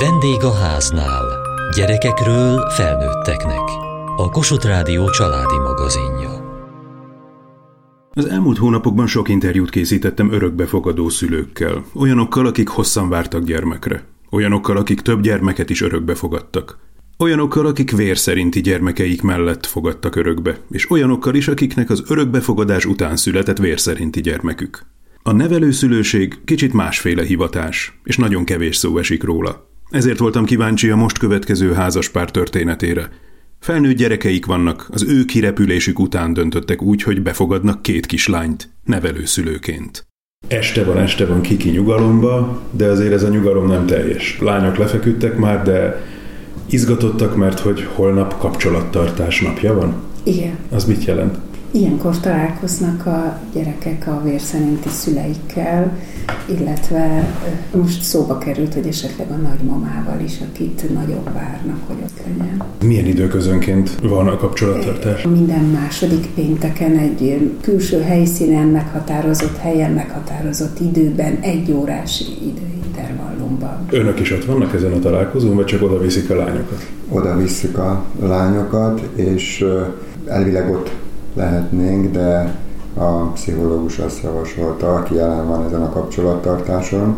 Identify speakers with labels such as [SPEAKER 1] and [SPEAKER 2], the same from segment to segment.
[SPEAKER 1] Vendég a háznál. Gyerekekről felnőtteknek. A Kossuth Rádió családi magazinja.
[SPEAKER 2] Az elmúlt hónapokban sok interjút készítettem örökbefogadó szülőkkel, olyanokkal, akik hosszan vártak gyermekre, olyanokkal, akik több gyermeket is örökbe fogadtak, olyanokkal, akik vér szerinti gyermekeik mellett fogadtak örökbe, és olyanokkal is, akiknek az örökbefogadás után született vér szerinti gyermekük. A nevelőszülőség kicsit másféle hivatás, és nagyon kevés szó esik róla. Ezért voltam kíváncsi a most következő házaspár történetére. Felnőtt gyerekeik vannak, az ő kirepülésük után döntöttek úgy, hogy befogadnak két kislányt, nevelőszülőként. Este van, este van kiki nyugalomba, de azért ez a nyugalom nem teljes. Lányok lefeküdtek már, de izgatottak, mert hogy holnap kapcsolattartás napja van?
[SPEAKER 3] Igen.
[SPEAKER 2] Az mit jelent?
[SPEAKER 3] Ilyenkor találkoznak a gyerekek a vérszerinti szüleikkel, illetve most szóba került, hogy esetleg a nagymamával is, akit nagyobb várnak, hogy ott legyen.
[SPEAKER 2] Milyen időközönként van a kapcsolattartás?
[SPEAKER 3] Minden második pénteken egy külső helyszínen, meghatározott helyen, meghatározott időben, egy órás időintervallumban.
[SPEAKER 2] Önök is ott vannak ezen a találkozón, vagy csak oda viszik a lányokat?
[SPEAKER 4] Oda viszik a lányokat, és elvileg ott lehetnénk, de a pszichológus azt javasolta, aki jelen van ezen a kapcsolattartáson,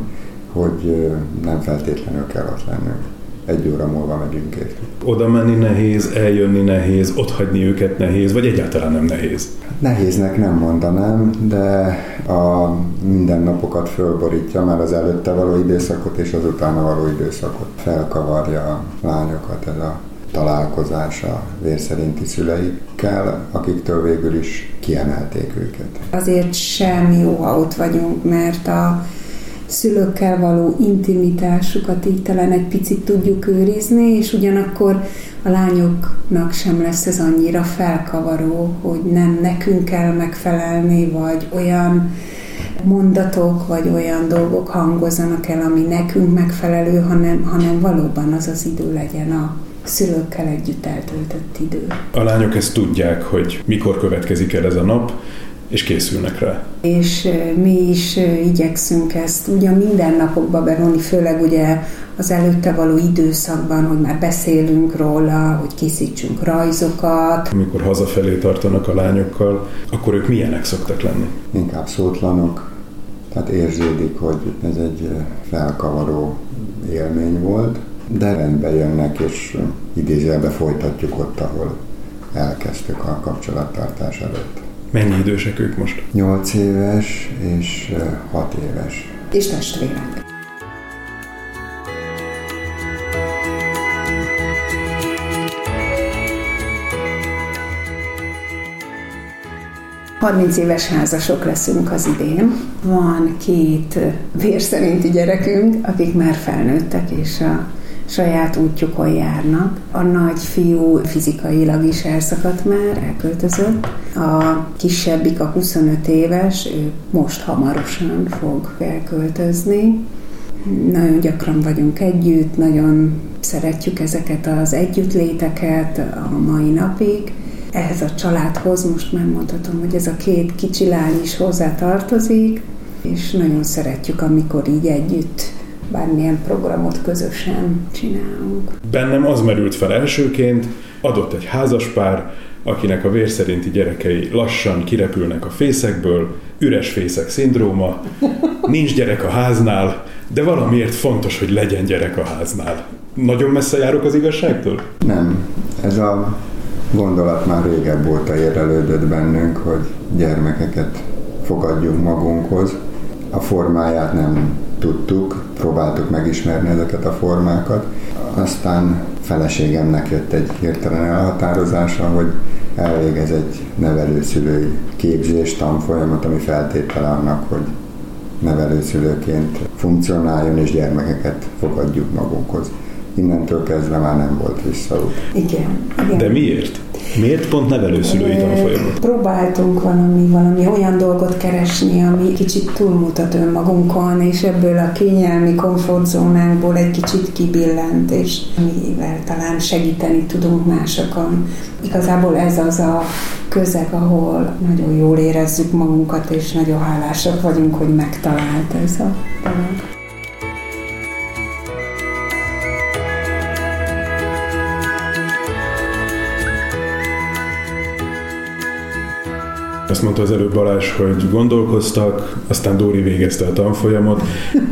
[SPEAKER 4] hogy nem feltétlenül kell ott lennünk. Egy óra múlva megyünk értük.
[SPEAKER 2] Oda menni nehéz, eljönni nehéz, ott hagyni őket nehéz, vagy egyáltalán nem nehéz?
[SPEAKER 4] Nehéznek nem mondanám, de a mindennapokat fölborítja már az előtte való időszakot és az utána való időszakot. Felkavarja a lányokat ez a találkozása vérszerinti szüleikkel, akiktől végül is kiemelték őket.
[SPEAKER 3] Azért sem jó, ha ott vagyunk, mert a szülőkkel való intimitásukat így talán egy picit tudjuk őrizni, és ugyanakkor a lányoknak sem lesz ez annyira felkavaró, hogy nem nekünk kell megfelelni, vagy olyan mondatok, vagy olyan dolgok hangozzanak el, ami nekünk megfelelő, hanem, hanem valóban az az idő legyen a szülőkkel együtt eltöltött idő.
[SPEAKER 2] A lányok ezt tudják, hogy mikor következik el ez a nap, és készülnek rá.
[SPEAKER 3] És mi is igyekszünk ezt ugye minden napokba bevonni, főleg ugye az előtte való időszakban, hogy már beszélünk róla, hogy készítsünk rajzokat.
[SPEAKER 2] Amikor hazafelé tartanak a lányokkal, akkor ők milyenek szoktak lenni?
[SPEAKER 4] Inkább szótlanok, tehát érződik, hogy ez egy felkavaró élmény volt, de rendbe jönnek, és idézőjelbe folytatjuk ott, ahol elkezdtük a kapcsolattartás előtt.
[SPEAKER 2] Mennyi idősek ők most?
[SPEAKER 4] 8 éves és 6 éves.
[SPEAKER 3] És testvérek. Harminc éves házasok leszünk az idén. Van két vérszerinti gyerekünk, akik már felnőttek, és a saját útjukon járnak. A nagyfiú fizikailag is elszakadt már, elköltözött. A kisebbik, a 25 éves, ő most hamarosan fog elköltözni. Nagyon gyakran vagyunk együtt, nagyon szeretjük ezeket az együttléteket a mai napig. Ehhez a családhoz most már mondhatom, hogy ez a két kicsi lány is hozzá tartozik, és nagyon szeretjük, amikor így együtt bármilyen programot közösen csinálunk.
[SPEAKER 2] Bennem az merült fel elsőként, adott egy házaspár, akinek a vérszerinti gyerekei lassan kirepülnek a fészekből, üres fészek szindróma, nincs gyerek a háznál, de valamiért fontos, hogy legyen gyerek a háznál. Nagyon messze járok az igazságtól?
[SPEAKER 4] Nem. Ez a gondolat már régebb óta érelődött bennünk, hogy gyermekeket fogadjunk magunkhoz. A formáját nem tudtuk, próbáltuk megismerni ezeket a formákat. Aztán feleségemnek jött egy hirtelen elhatározása, hogy elvégez egy nevelőszülői képzés, tanfolyamat, ami feltétele annak, hogy nevelőszülőként funkcionáljon és gyermekeket fogadjuk magunkhoz. Innentől kezdve már nem volt visszaút.
[SPEAKER 3] Igen, igen.
[SPEAKER 2] De miért? Miért pont nevelőszülői tanfolyamot?
[SPEAKER 3] Próbáltunk valami, valami olyan dolgot keresni, ami kicsit túlmutat önmagunkon, és ebből a kényelmi komfortzónánkból egy kicsit kibillent, és mivel talán segíteni tudunk másokon. Igazából ez az a közeg, ahol nagyon jól érezzük magunkat, és nagyon hálásak vagyunk, hogy megtalált ez a dolog.
[SPEAKER 2] Azt mondta az előbb Balázs, hogy gondolkoztak, aztán Dóri végezte a tanfolyamot.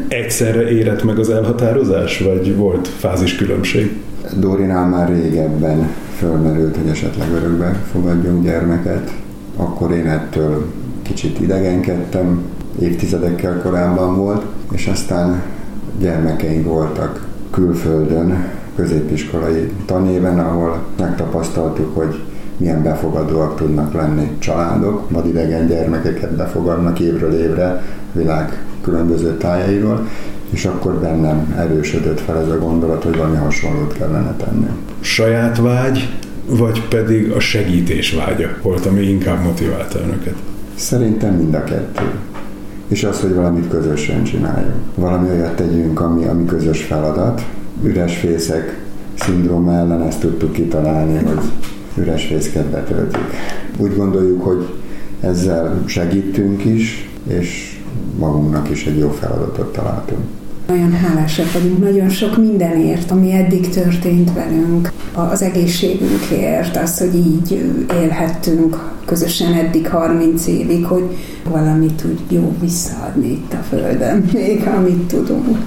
[SPEAKER 2] Egyszerre érett meg az elhatározás, vagy volt fázis különbség?
[SPEAKER 4] Dórinál már régebben fölmerült, hogy esetleg örökbe fogadjunk gyermeket. Akkor én ettől kicsit idegenkedtem, évtizedekkel korábban volt, és aztán gyermekeink voltak külföldön, középiskolai tanéven, ahol megtapasztaltuk, hogy milyen befogadóak tudnak lenni családok, vadidegen gyermekeket befogadnak évről évre világ különböző tájairól, és akkor bennem erősödött fel ez a gondolat, hogy valami hasonlót kellene tenni.
[SPEAKER 2] Saját vágy, vagy pedig a segítés vágya volt, ami inkább motiválta önöket?
[SPEAKER 4] Szerintem mind a kettő. És az, hogy valamit közösen csináljunk. Valami olyat tegyünk, ami, ami közös feladat. Üres fészek szindróma ellen ezt tudtuk kitalálni, hogy üres fészket betöltjük. Úgy gondoljuk, hogy ezzel segítünk is, és magunknak is egy jó feladatot találtunk.
[SPEAKER 3] Nagyon hálásak vagyunk nagyon sok mindenért, ami eddig történt velünk, az egészségünkért, az, hogy így élhettünk közösen eddig 30 évig, hogy valamit úgy jó visszaadni itt a Földön, még amit tudunk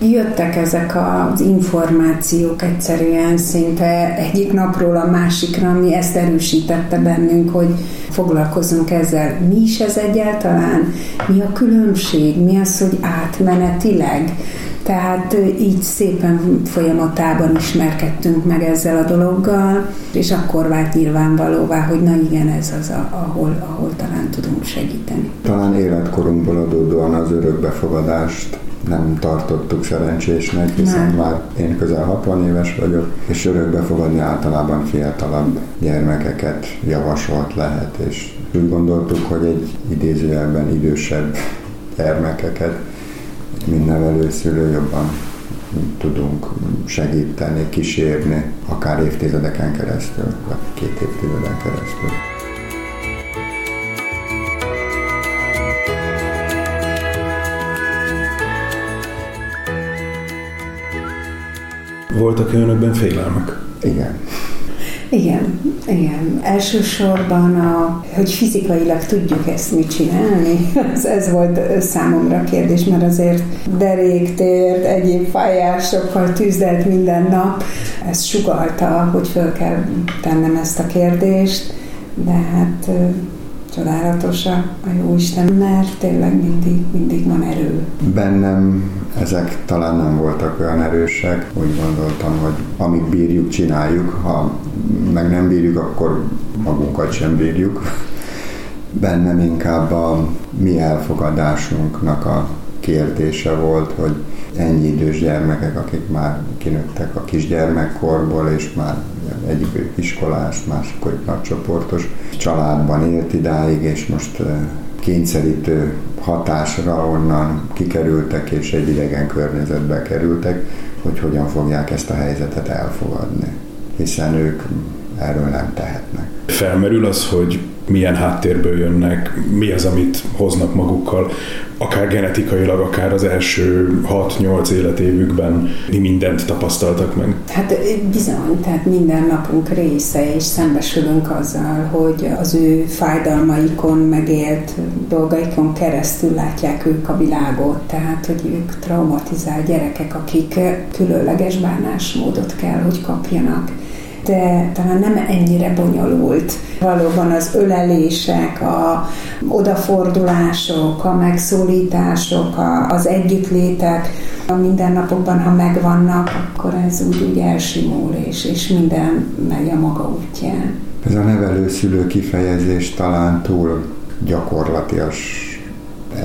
[SPEAKER 3] jöttek ezek az információk egyszerűen szinte egyik napról a másikra, ami ezt erősítette bennünk, hogy foglalkozunk ezzel. Mi is ez egyáltalán? Mi a különbség? Mi az, hogy átmenetileg? Tehát így szépen folyamatában ismerkedtünk meg ezzel a dologgal, és akkor vált nyilvánvalóvá, hogy na igen, ez az, a, ahol, ahol talán tudunk segíteni.
[SPEAKER 4] Talán életkorunkból adódóan az örökbefogadást nem tartottuk szerencsésnek, hiszen nem. már én közel 60 éves vagyok, és örökbefogadni általában fiatalabb gyermekeket javasolt lehet, és úgy gondoltuk, hogy egy idézőjelben idősebb gyermekeket mint nevelőszülő jobban tudunk segíteni, kísérni, akár évtizedeken keresztül, vagy két évtizeden keresztül.
[SPEAKER 2] Voltak önökben félelmek?
[SPEAKER 4] Igen.
[SPEAKER 3] Igen, igen. Elsősorban, a, hogy fizikailag tudjuk ezt mit csinálni, ez, ez volt számomra a kérdés, mert azért deréktért, egyéb fájásokkal tűzdelt minden nap, ez sugalta, hogy föl kell tennem ezt a kérdést, de hát csodálatos a, jó Isten, mert tényleg mindig, mindig van erő.
[SPEAKER 4] Bennem ezek talán nem voltak olyan erősek. Úgy gondoltam, hogy amit bírjuk, csináljuk. Ha meg nem bírjuk, akkor magunkat sem bírjuk. Bennem inkább a mi elfogadásunknak a kérdése volt, hogy ennyi idős gyermekek, akik már kinőttek a kisgyermekkorból, és már egyik iskolás, másik nagycsoportos családban élt idáig, és most kényszerítő hatásra onnan kikerültek, és egy idegen környezetbe kerültek, hogy hogyan fogják ezt a helyzetet elfogadni. Hiszen ők erről nem tehetnek.
[SPEAKER 2] Felmerül az, hogy milyen háttérből jönnek, mi az, amit hoznak magukkal, akár genetikailag, akár az első 6-8 életévükben mi mindent tapasztaltak meg?
[SPEAKER 3] Hát bizony, tehát minden napunk része, és szembesülünk azzal, hogy az ő fájdalmaikon megélt dolgaikon keresztül látják ők a világot, tehát hogy ők traumatizált gyerekek, akik különleges bánásmódot kell, hogy kapjanak de talán nem ennyire bonyolult. Valóban az ölelések, a odafordulások, a megszólítások, a, az együttlétek, a mindennapokban, ha megvannak, akkor ez úgy, úgy elsimul, és, és minden megy a maga útján.
[SPEAKER 4] Ez a nevelőszülő kifejezés talán túl gyakorlatias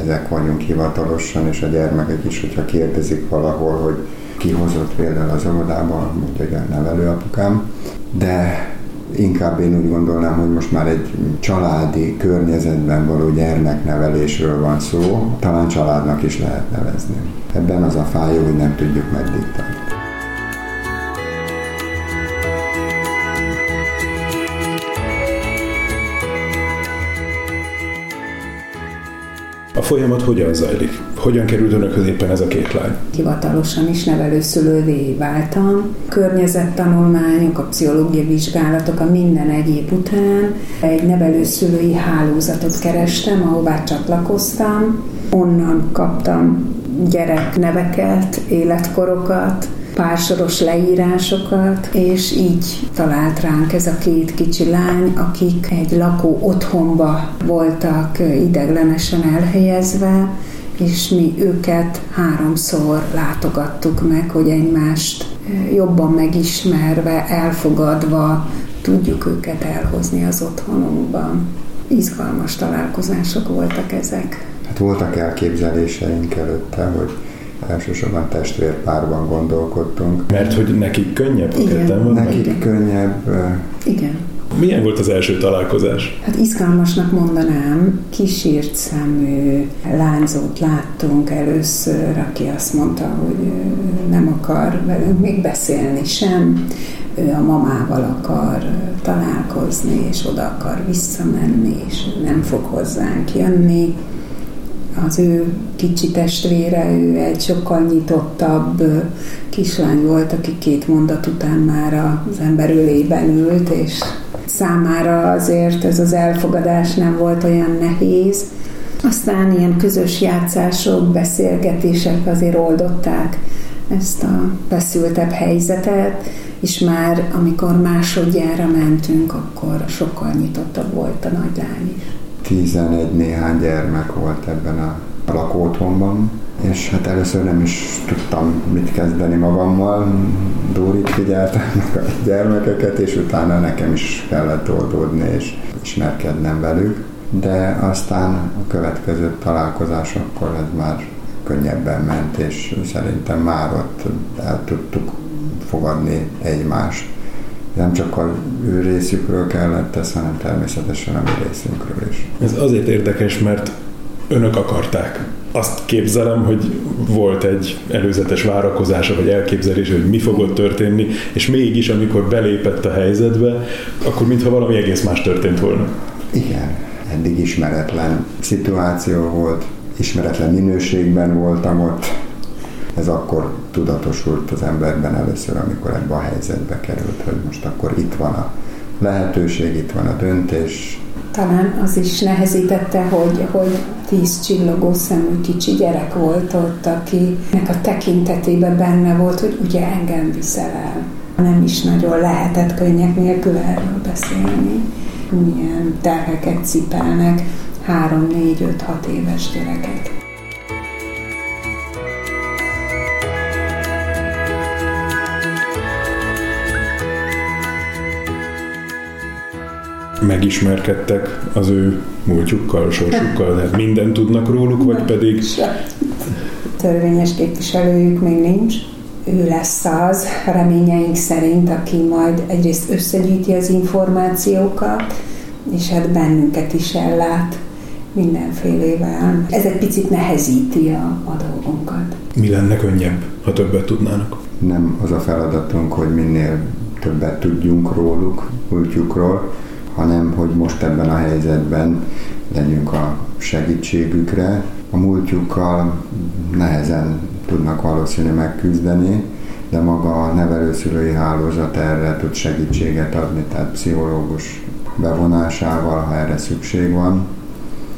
[SPEAKER 4] ezek vagyunk hivatalosan, és a gyermekek is, hogyha kérdezik valahol, hogy kihozott például az óvodában, mondja, hogy a nevelőapukám, de inkább én úgy gondolnám, hogy most már egy családi környezetben való gyermeknevelésről van szó, talán családnak is lehet nevezni. Ebben az a fájó, hogy nem tudjuk meddig tart.
[SPEAKER 2] Folyamat hogyan zajlik? Hogyan került önökhöz éppen ez a két lány?
[SPEAKER 3] Hivatalosan is nevelőszülővé váltam. Környezettanulmányok, a pszichológiai vizsgálatok, a minden egyéb után egy nevelőszülői hálózatot kerestem, ahová csatlakoztam. Onnan kaptam gyerekneveket, életkorokat, pársoros leírásokat, és így talált ránk ez a két kicsi lány, akik egy lakó otthonba voltak ideglenesen elhelyezve, és mi őket háromszor látogattuk meg, hogy egymást jobban megismerve, elfogadva tudjuk őket elhozni az otthonunkban. Izgalmas találkozások voltak ezek.
[SPEAKER 4] Hát voltak elképzeléseink előtte, hogy elsősorban testvérpárban gondolkodtunk.
[SPEAKER 2] Mert hogy nekik könnyebb a
[SPEAKER 3] Igen.
[SPEAKER 4] Nekik
[SPEAKER 3] Igen.
[SPEAKER 4] könnyebb,
[SPEAKER 3] Igen.
[SPEAKER 2] Milyen volt az első találkozás?
[SPEAKER 3] Hát izgalmasnak mondanám, kisírt szemű lányzót láttunk először, aki azt mondta, hogy nem akar velünk még beszélni sem, ő a mamával akar találkozni, és oda akar visszamenni, és nem fog hozzánk jönni. Az ő kicsi testvére, ő egy sokkal nyitottabb kislány volt, aki két mondat után már az ember ölében ült, és számára azért ez az elfogadás nem volt olyan nehéz. Aztán ilyen közös játszások, beszélgetések azért oldották ezt a feszültebb helyzetet, és már amikor másodjára mentünk, akkor sokkal nyitottabb volt a nagylány is.
[SPEAKER 4] 11 néhány gyermek volt ebben a lakóotthonban, és hát először nem is tudtam mit kezdeni magammal. Dórit figyeltem meg a gyermekeket, és utána nekem is kellett oldódni és ismerkednem velük. De aztán a következő találkozásokkor ez már könnyebben ment, és szerintem már ott el tudtuk fogadni egymást. Nem csak a ő részükről kellett ez, hanem természetesen a mi részünkről is.
[SPEAKER 2] Ez azért érdekes, mert önök akarták. Azt képzelem, hogy volt egy előzetes várakozása vagy elképzelése, hogy mi fog ott történni, és mégis, amikor belépett a helyzetbe, akkor mintha valami egész más történt volna.
[SPEAKER 4] Igen, eddig ismeretlen szituáció volt, ismeretlen minőségben voltam ott. Ez akkor tudatosult az emberben először, amikor ebbe a helyzetbe került, hogy most akkor itt van a lehetőség, itt van a döntés,
[SPEAKER 3] talán az is nehezítette, hogy, hogy tíz csillogó szemű kicsi gyerek volt ott, akinek a tekintetében benne volt, hogy ugye engem viszel el. Nem is nagyon lehetett könnyek nélkül erről beszélni. Milyen terheket cipelnek három, négy, öt, hat éves gyerekek.
[SPEAKER 2] Megismerkedtek az ő múltjukkal, sorsukkal, tehát mindent tudnak róluk, vagy pedig
[SPEAKER 3] Törvényes képviselőjük még nincs. Ő lesz az, reményeink szerint, aki majd egyrészt összegyűjti az információkat, és hát bennünket is ellát mindenfélével. Ez egy picit nehezíti a, a dolgunkat.
[SPEAKER 2] mi lenne könnyebb, ha többet tudnának?
[SPEAKER 4] nem az a feladatunk, hogy minél többet tudjunk róluk, múltjukról, hanem hogy most ebben a helyzetben legyünk a segítségükre. A múltjukkal nehezen tudnak valószínű megküzdeni, de maga a nevelőszülői hálózat erre tud segítséget adni, tehát pszichológus bevonásával, ha erre szükség van.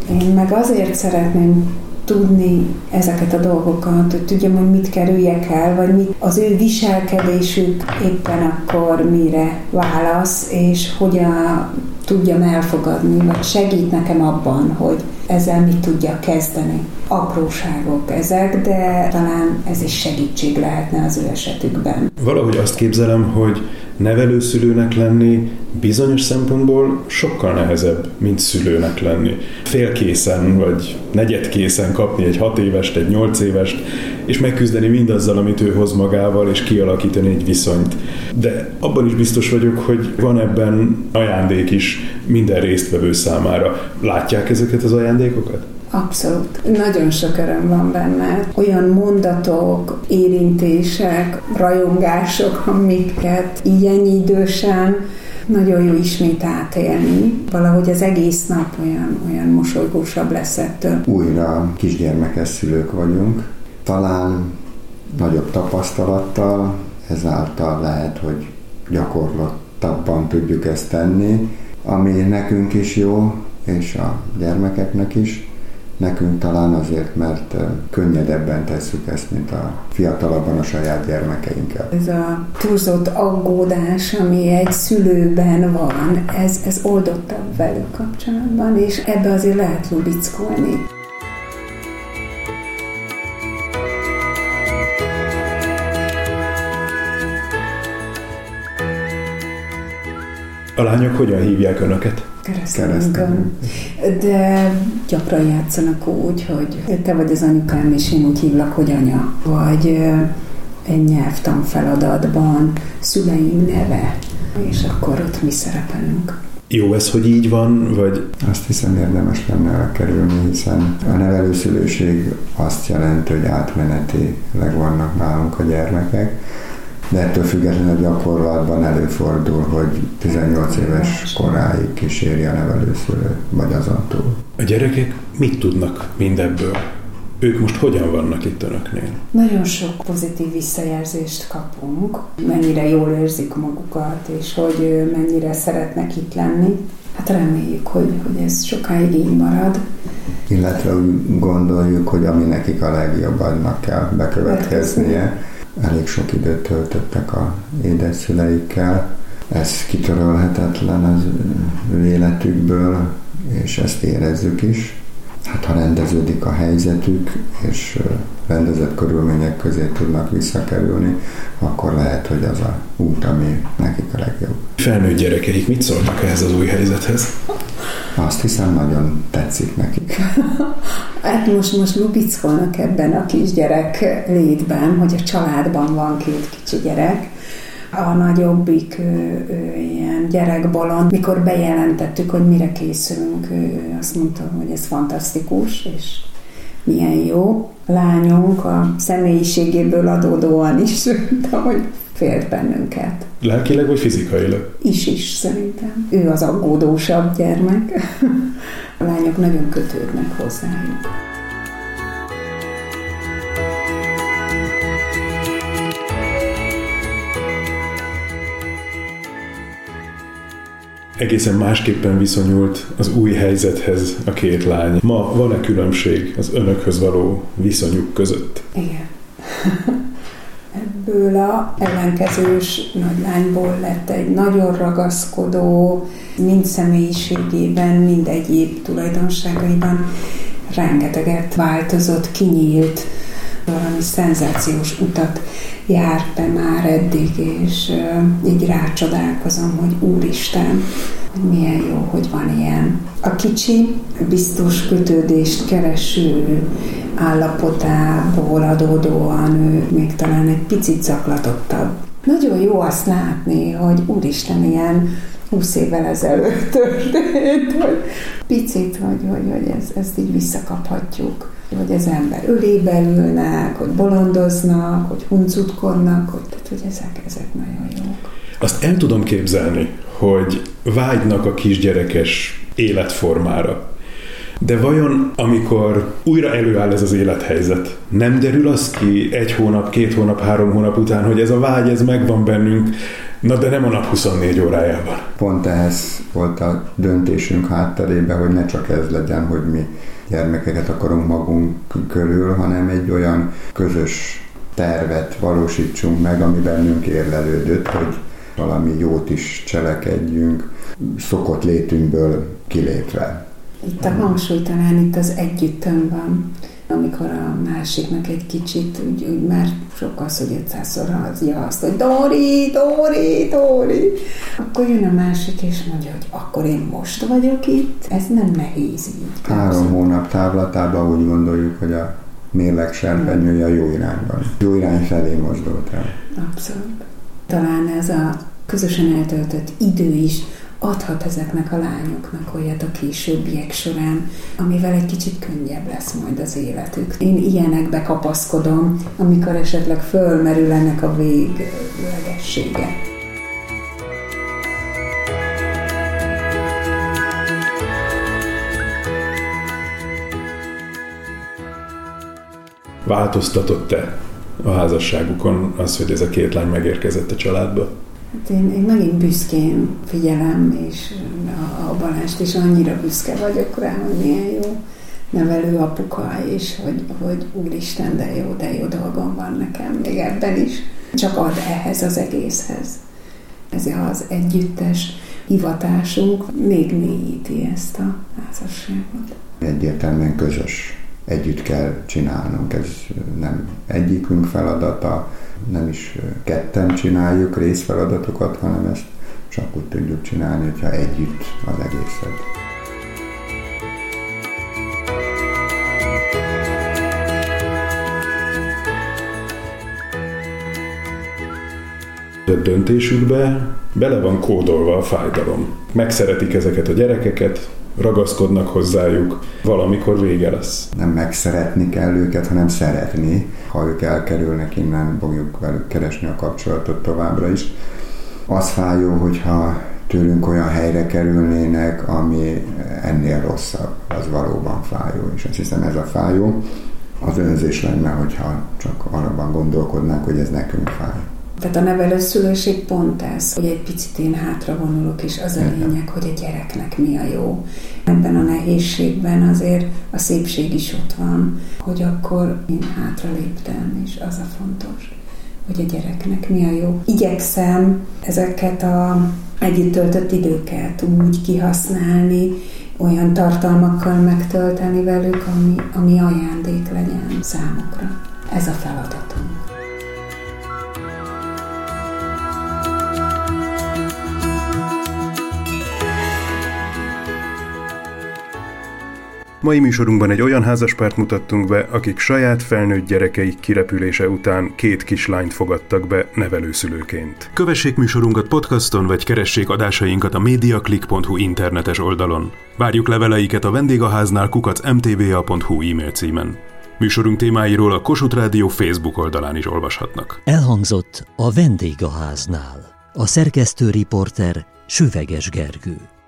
[SPEAKER 3] Én meg azért szeretném tudni ezeket a dolgokat, hogy tudjam, hogy mit kerüljek el, vagy mit az ő viselkedésük éppen akkor mire válasz, és hogyan tudjam elfogadni, vagy segít nekem abban, hogy ezzel mit tudja kezdeni. Apróságok ezek, de talán ez is segítség lehetne az ő esetükben.
[SPEAKER 2] Valahogy azt képzelem, hogy nevelőszülőnek lenni bizonyos szempontból sokkal nehezebb, mint szülőnek lenni. Félkészen vagy negyedkészen kapni egy hat évest, egy nyolc évest, és megküzdeni mindazzal, amit ő hoz magával, és kialakítani egy viszonyt. De abban is biztos vagyok, hogy van ebben ajándék is minden résztvevő számára. Látják ezeket az ajándékokat?
[SPEAKER 3] Abszolút. Nagyon sok öröm van benne. Olyan mondatok, érintések, rajongások, amiket így ennyi idősen nagyon jó ismét átélni. Valahogy az egész nap olyan, olyan mosolygósabb lesz ettől.
[SPEAKER 4] Újra kisgyermekes szülők vagyunk. Talán nagyobb tapasztalattal, ezáltal lehet, hogy gyakorlattabban tudjuk ezt tenni, ami nekünk is jó, és a gyermekeknek is. Nekünk talán azért, mert könnyedebben tesszük ezt, mint a fiatalabban a saját gyermekeinkkel.
[SPEAKER 3] Ez a túlzott aggódás, ami egy szülőben van, ez, ez oldottabb velük kapcsolatban, és ebbe azért lehet lubickolni.
[SPEAKER 2] A lányok hogyan hívják önöket?
[SPEAKER 3] keresztényünkön. De gyakran játszanak úgy, hogy te vagy az anyukám, és én úgy hívlak, hogy anya. Vagy egy nyelvtan feladatban szüleim neve, és akkor ott mi szerepelünk.
[SPEAKER 2] Jó ez, hogy így van, vagy?
[SPEAKER 4] Azt hiszem érdemes lenne elkerülni, hiszen a nevelőszülőség azt jelenti, hogy átmenetileg vannak nálunk a gyermekek, de ettől függetlenül a gyakorlatban előfordul, hogy 18 éves koráig kíséri a nevelőszülő, vagy azon túl.
[SPEAKER 2] A gyerekek mit tudnak mindebből? Ők most hogyan vannak itt önöknél?
[SPEAKER 3] Nagyon sok pozitív visszajelzést kapunk, mennyire jól érzik magukat, és hogy mennyire szeretnek itt lenni. Hát reméljük, hogy, hogy ez sokáig így marad.
[SPEAKER 4] Illetve úgy gondoljuk, hogy ami nekik a legjobb, annak kell bekövetkeznie elég sok időt töltöttek a édeszüleikkel. Ez kitörölhetetlen az ő életükből, és ezt érezzük is. Ha rendeződik a helyzetük, és rendezett körülmények közé tudnak visszakerülni, akkor lehet, hogy az a út, ami nekik a legjobb.
[SPEAKER 2] Felnőtt gyerekeik mit szóltak ehhez az új helyzethez?
[SPEAKER 4] Azt hiszem, nagyon tetszik nekik.
[SPEAKER 3] hát most, most lubickolnak ebben a kisgyerek létben, hogy a családban van két kicsi gyerek, a nagyobbik ő, ő, ilyen gyerekbolond, mikor bejelentettük, hogy mire készülünk, ő azt mondta, hogy ez fantasztikus, és milyen jó. A lányunk a személyiségéből adódóan is, de hogy félt bennünket.
[SPEAKER 2] Lelkileg vagy fizikailag?
[SPEAKER 3] Is is szerintem. Ő az aggódósabb gyermek. A lányok nagyon kötődnek hozzájuk.
[SPEAKER 2] Egészen másképpen viszonyult az új helyzethez a két lány. Ma van-e különbség az önökhöz való viszonyuk között?
[SPEAKER 3] Igen. Ebből a ellenkezős nagylányból lett egy nagyon ragaszkodó, mind személyiségében, mind egyéb tulajdonságaiban rengeteget változott, kinyílt, szenzációs utat járt be már eddig, és így rácsodálkozom, hogy Úristen, milyen jó, hogy van ilyen. A kicsi, biztos kötődést kereső állapotából adódóan ő még talán egy picit zaklatottabb. Nagyon jó azt látni, hogy Úristen ilyen 20 évvel ezelőtt történt, hogy picit, hogy, hogy, hogy ezt, ezt így visszakaphatjuk hogy az ember ölébe ülnek, hogy bolondoznak, hogy huncutkodnak, hogy, tehát, hogy ezek, ezek nagyon jók.
[SPEAKER 2] Azt el tudom képzelni, hogy vágynak a kisgyerekes életformára. De vajon, amikor újra előáll ez az élethelyzet, nem derül az ki egy hónap, két hónap, három hónap után, hogy ez a vágy, ez megvan bennünk, na de nem a nap 24 órájában.
[SPEAKER 4] Pont ehhez volt a döntésünk hátterében, hogy ne csak ez legyen, hogy mi gyermekeket akarunk magunk körül, hanem egy olyan közös tervet valósítsunk meg, ami bennünk érlelődött, hogy valami jót is cselekedjünk, szokott létünkből kilépve.
[SPEAKER 3] Itt a hangsúly talán itt az együttön van amikor a másiknak egy kicsit úgy, úgy már sokkal szó 500-szor hazja azt, hogy Dori, Dori, Dori, akkor jön a másik és mondja, hogy akkor én most vagyok itt. Ez nem nehéz így.
[SPEAKER 4] Három hónap távlatában úgy gondoljuk, hogy a mérleg serpenyője a jó irányban. Jó irány felé mozdult el.
[SPEAKER 3] Abszolút. Talán ez a közösen eltöltött idő is adhat ezeknek a lányoknak olyat a későbbiek során, amivel egy kicsit könnyebb lesz majd az életük. Én ilyenekbe kapaszkodom, amikor esetleg fölmerül ennek a véglegessége.
[SPEAKER 2] Változtatott-e a házasságukon az, hogy ez a két lány megérkezett a családba?
[SPEAKER 3] Hát én, én megint büszkén figyelem, és a, a Balást is annyira büszke vagyok rá, hogy milyen jó nevelő apuka, és hogy, hogy úristen, de jó, de jó dolgom van nekem még ebben is. Csak ad ehhez az egészhez. Ez az együttes hivatásunk még mélyíti ezt a házasságot.
[SPEAKER 4] Egyértelműen közös együtt kell csinálnunk. Ez nem egyikünk feladata, nem is ketten csináljuk részfeladatokat, hanem ezt csak úgy tudjuk csinálni, hogyha együtt az egészet.
[SPEAKER 2] A döntésükbe bele van kódolva a fájdalom. Megszeretik ezeket a gyerekeket, ragaszkodnak hozzájuk, valamikor vége lesz.
[SPEAKER 4] Nem megszeretni kell őket, hanem szeretni. Ha ők elkerülnek innen, fogjuk velük keresni a kapcsolatot továbbra is. Az fájó, hogyha tőlünk olyan helyre kerülnének, ami ennél rosszabb, az valóban fájó, és azt hiszem ez a fájó. Az önzés lenne, hogyha csak arra gondolkodnánk, hogy ez nekünk fáj.
[SPEAKER 3] Tehát a nevelőszülőség pont ez, hogy egy picit én hátra vonulok, és az a lényeg, hogy a gyereknek mi a jó. Ebben a nehézségben azért a szépség is ott van, hogy akkor én hátra léptem, és az a fontos, hogy a gyereknek mi a jó. Igyekszem ezeket a együtt töltött időket úgy kihasználni, olyan tartalmakkal megtölteni velük, ami, ami ajándék legyen számukra. Ez a feladatunk.
[SPEAKER 2] Mai műsorunkban egy olyan házaspárt mutattunk be, akik saját felnőtt gyerekeik kirepülése után két kislányt fogadtak be nevelőszülőként. Kövessék műsorunkat podcaston, vagy keressék adásainkat a mediaclick.hu internetes oldalon. Várjuk leveleiket a vendégháznál kukac mtva.hu e-mail címen. Műsorunk témáiról a Kossuth Rádió Facebook oldalán is olvashatnak.
[SPEAKER 1] Elhangzott a vendégháznál. A szerkesztő riporter Süveges Gergő.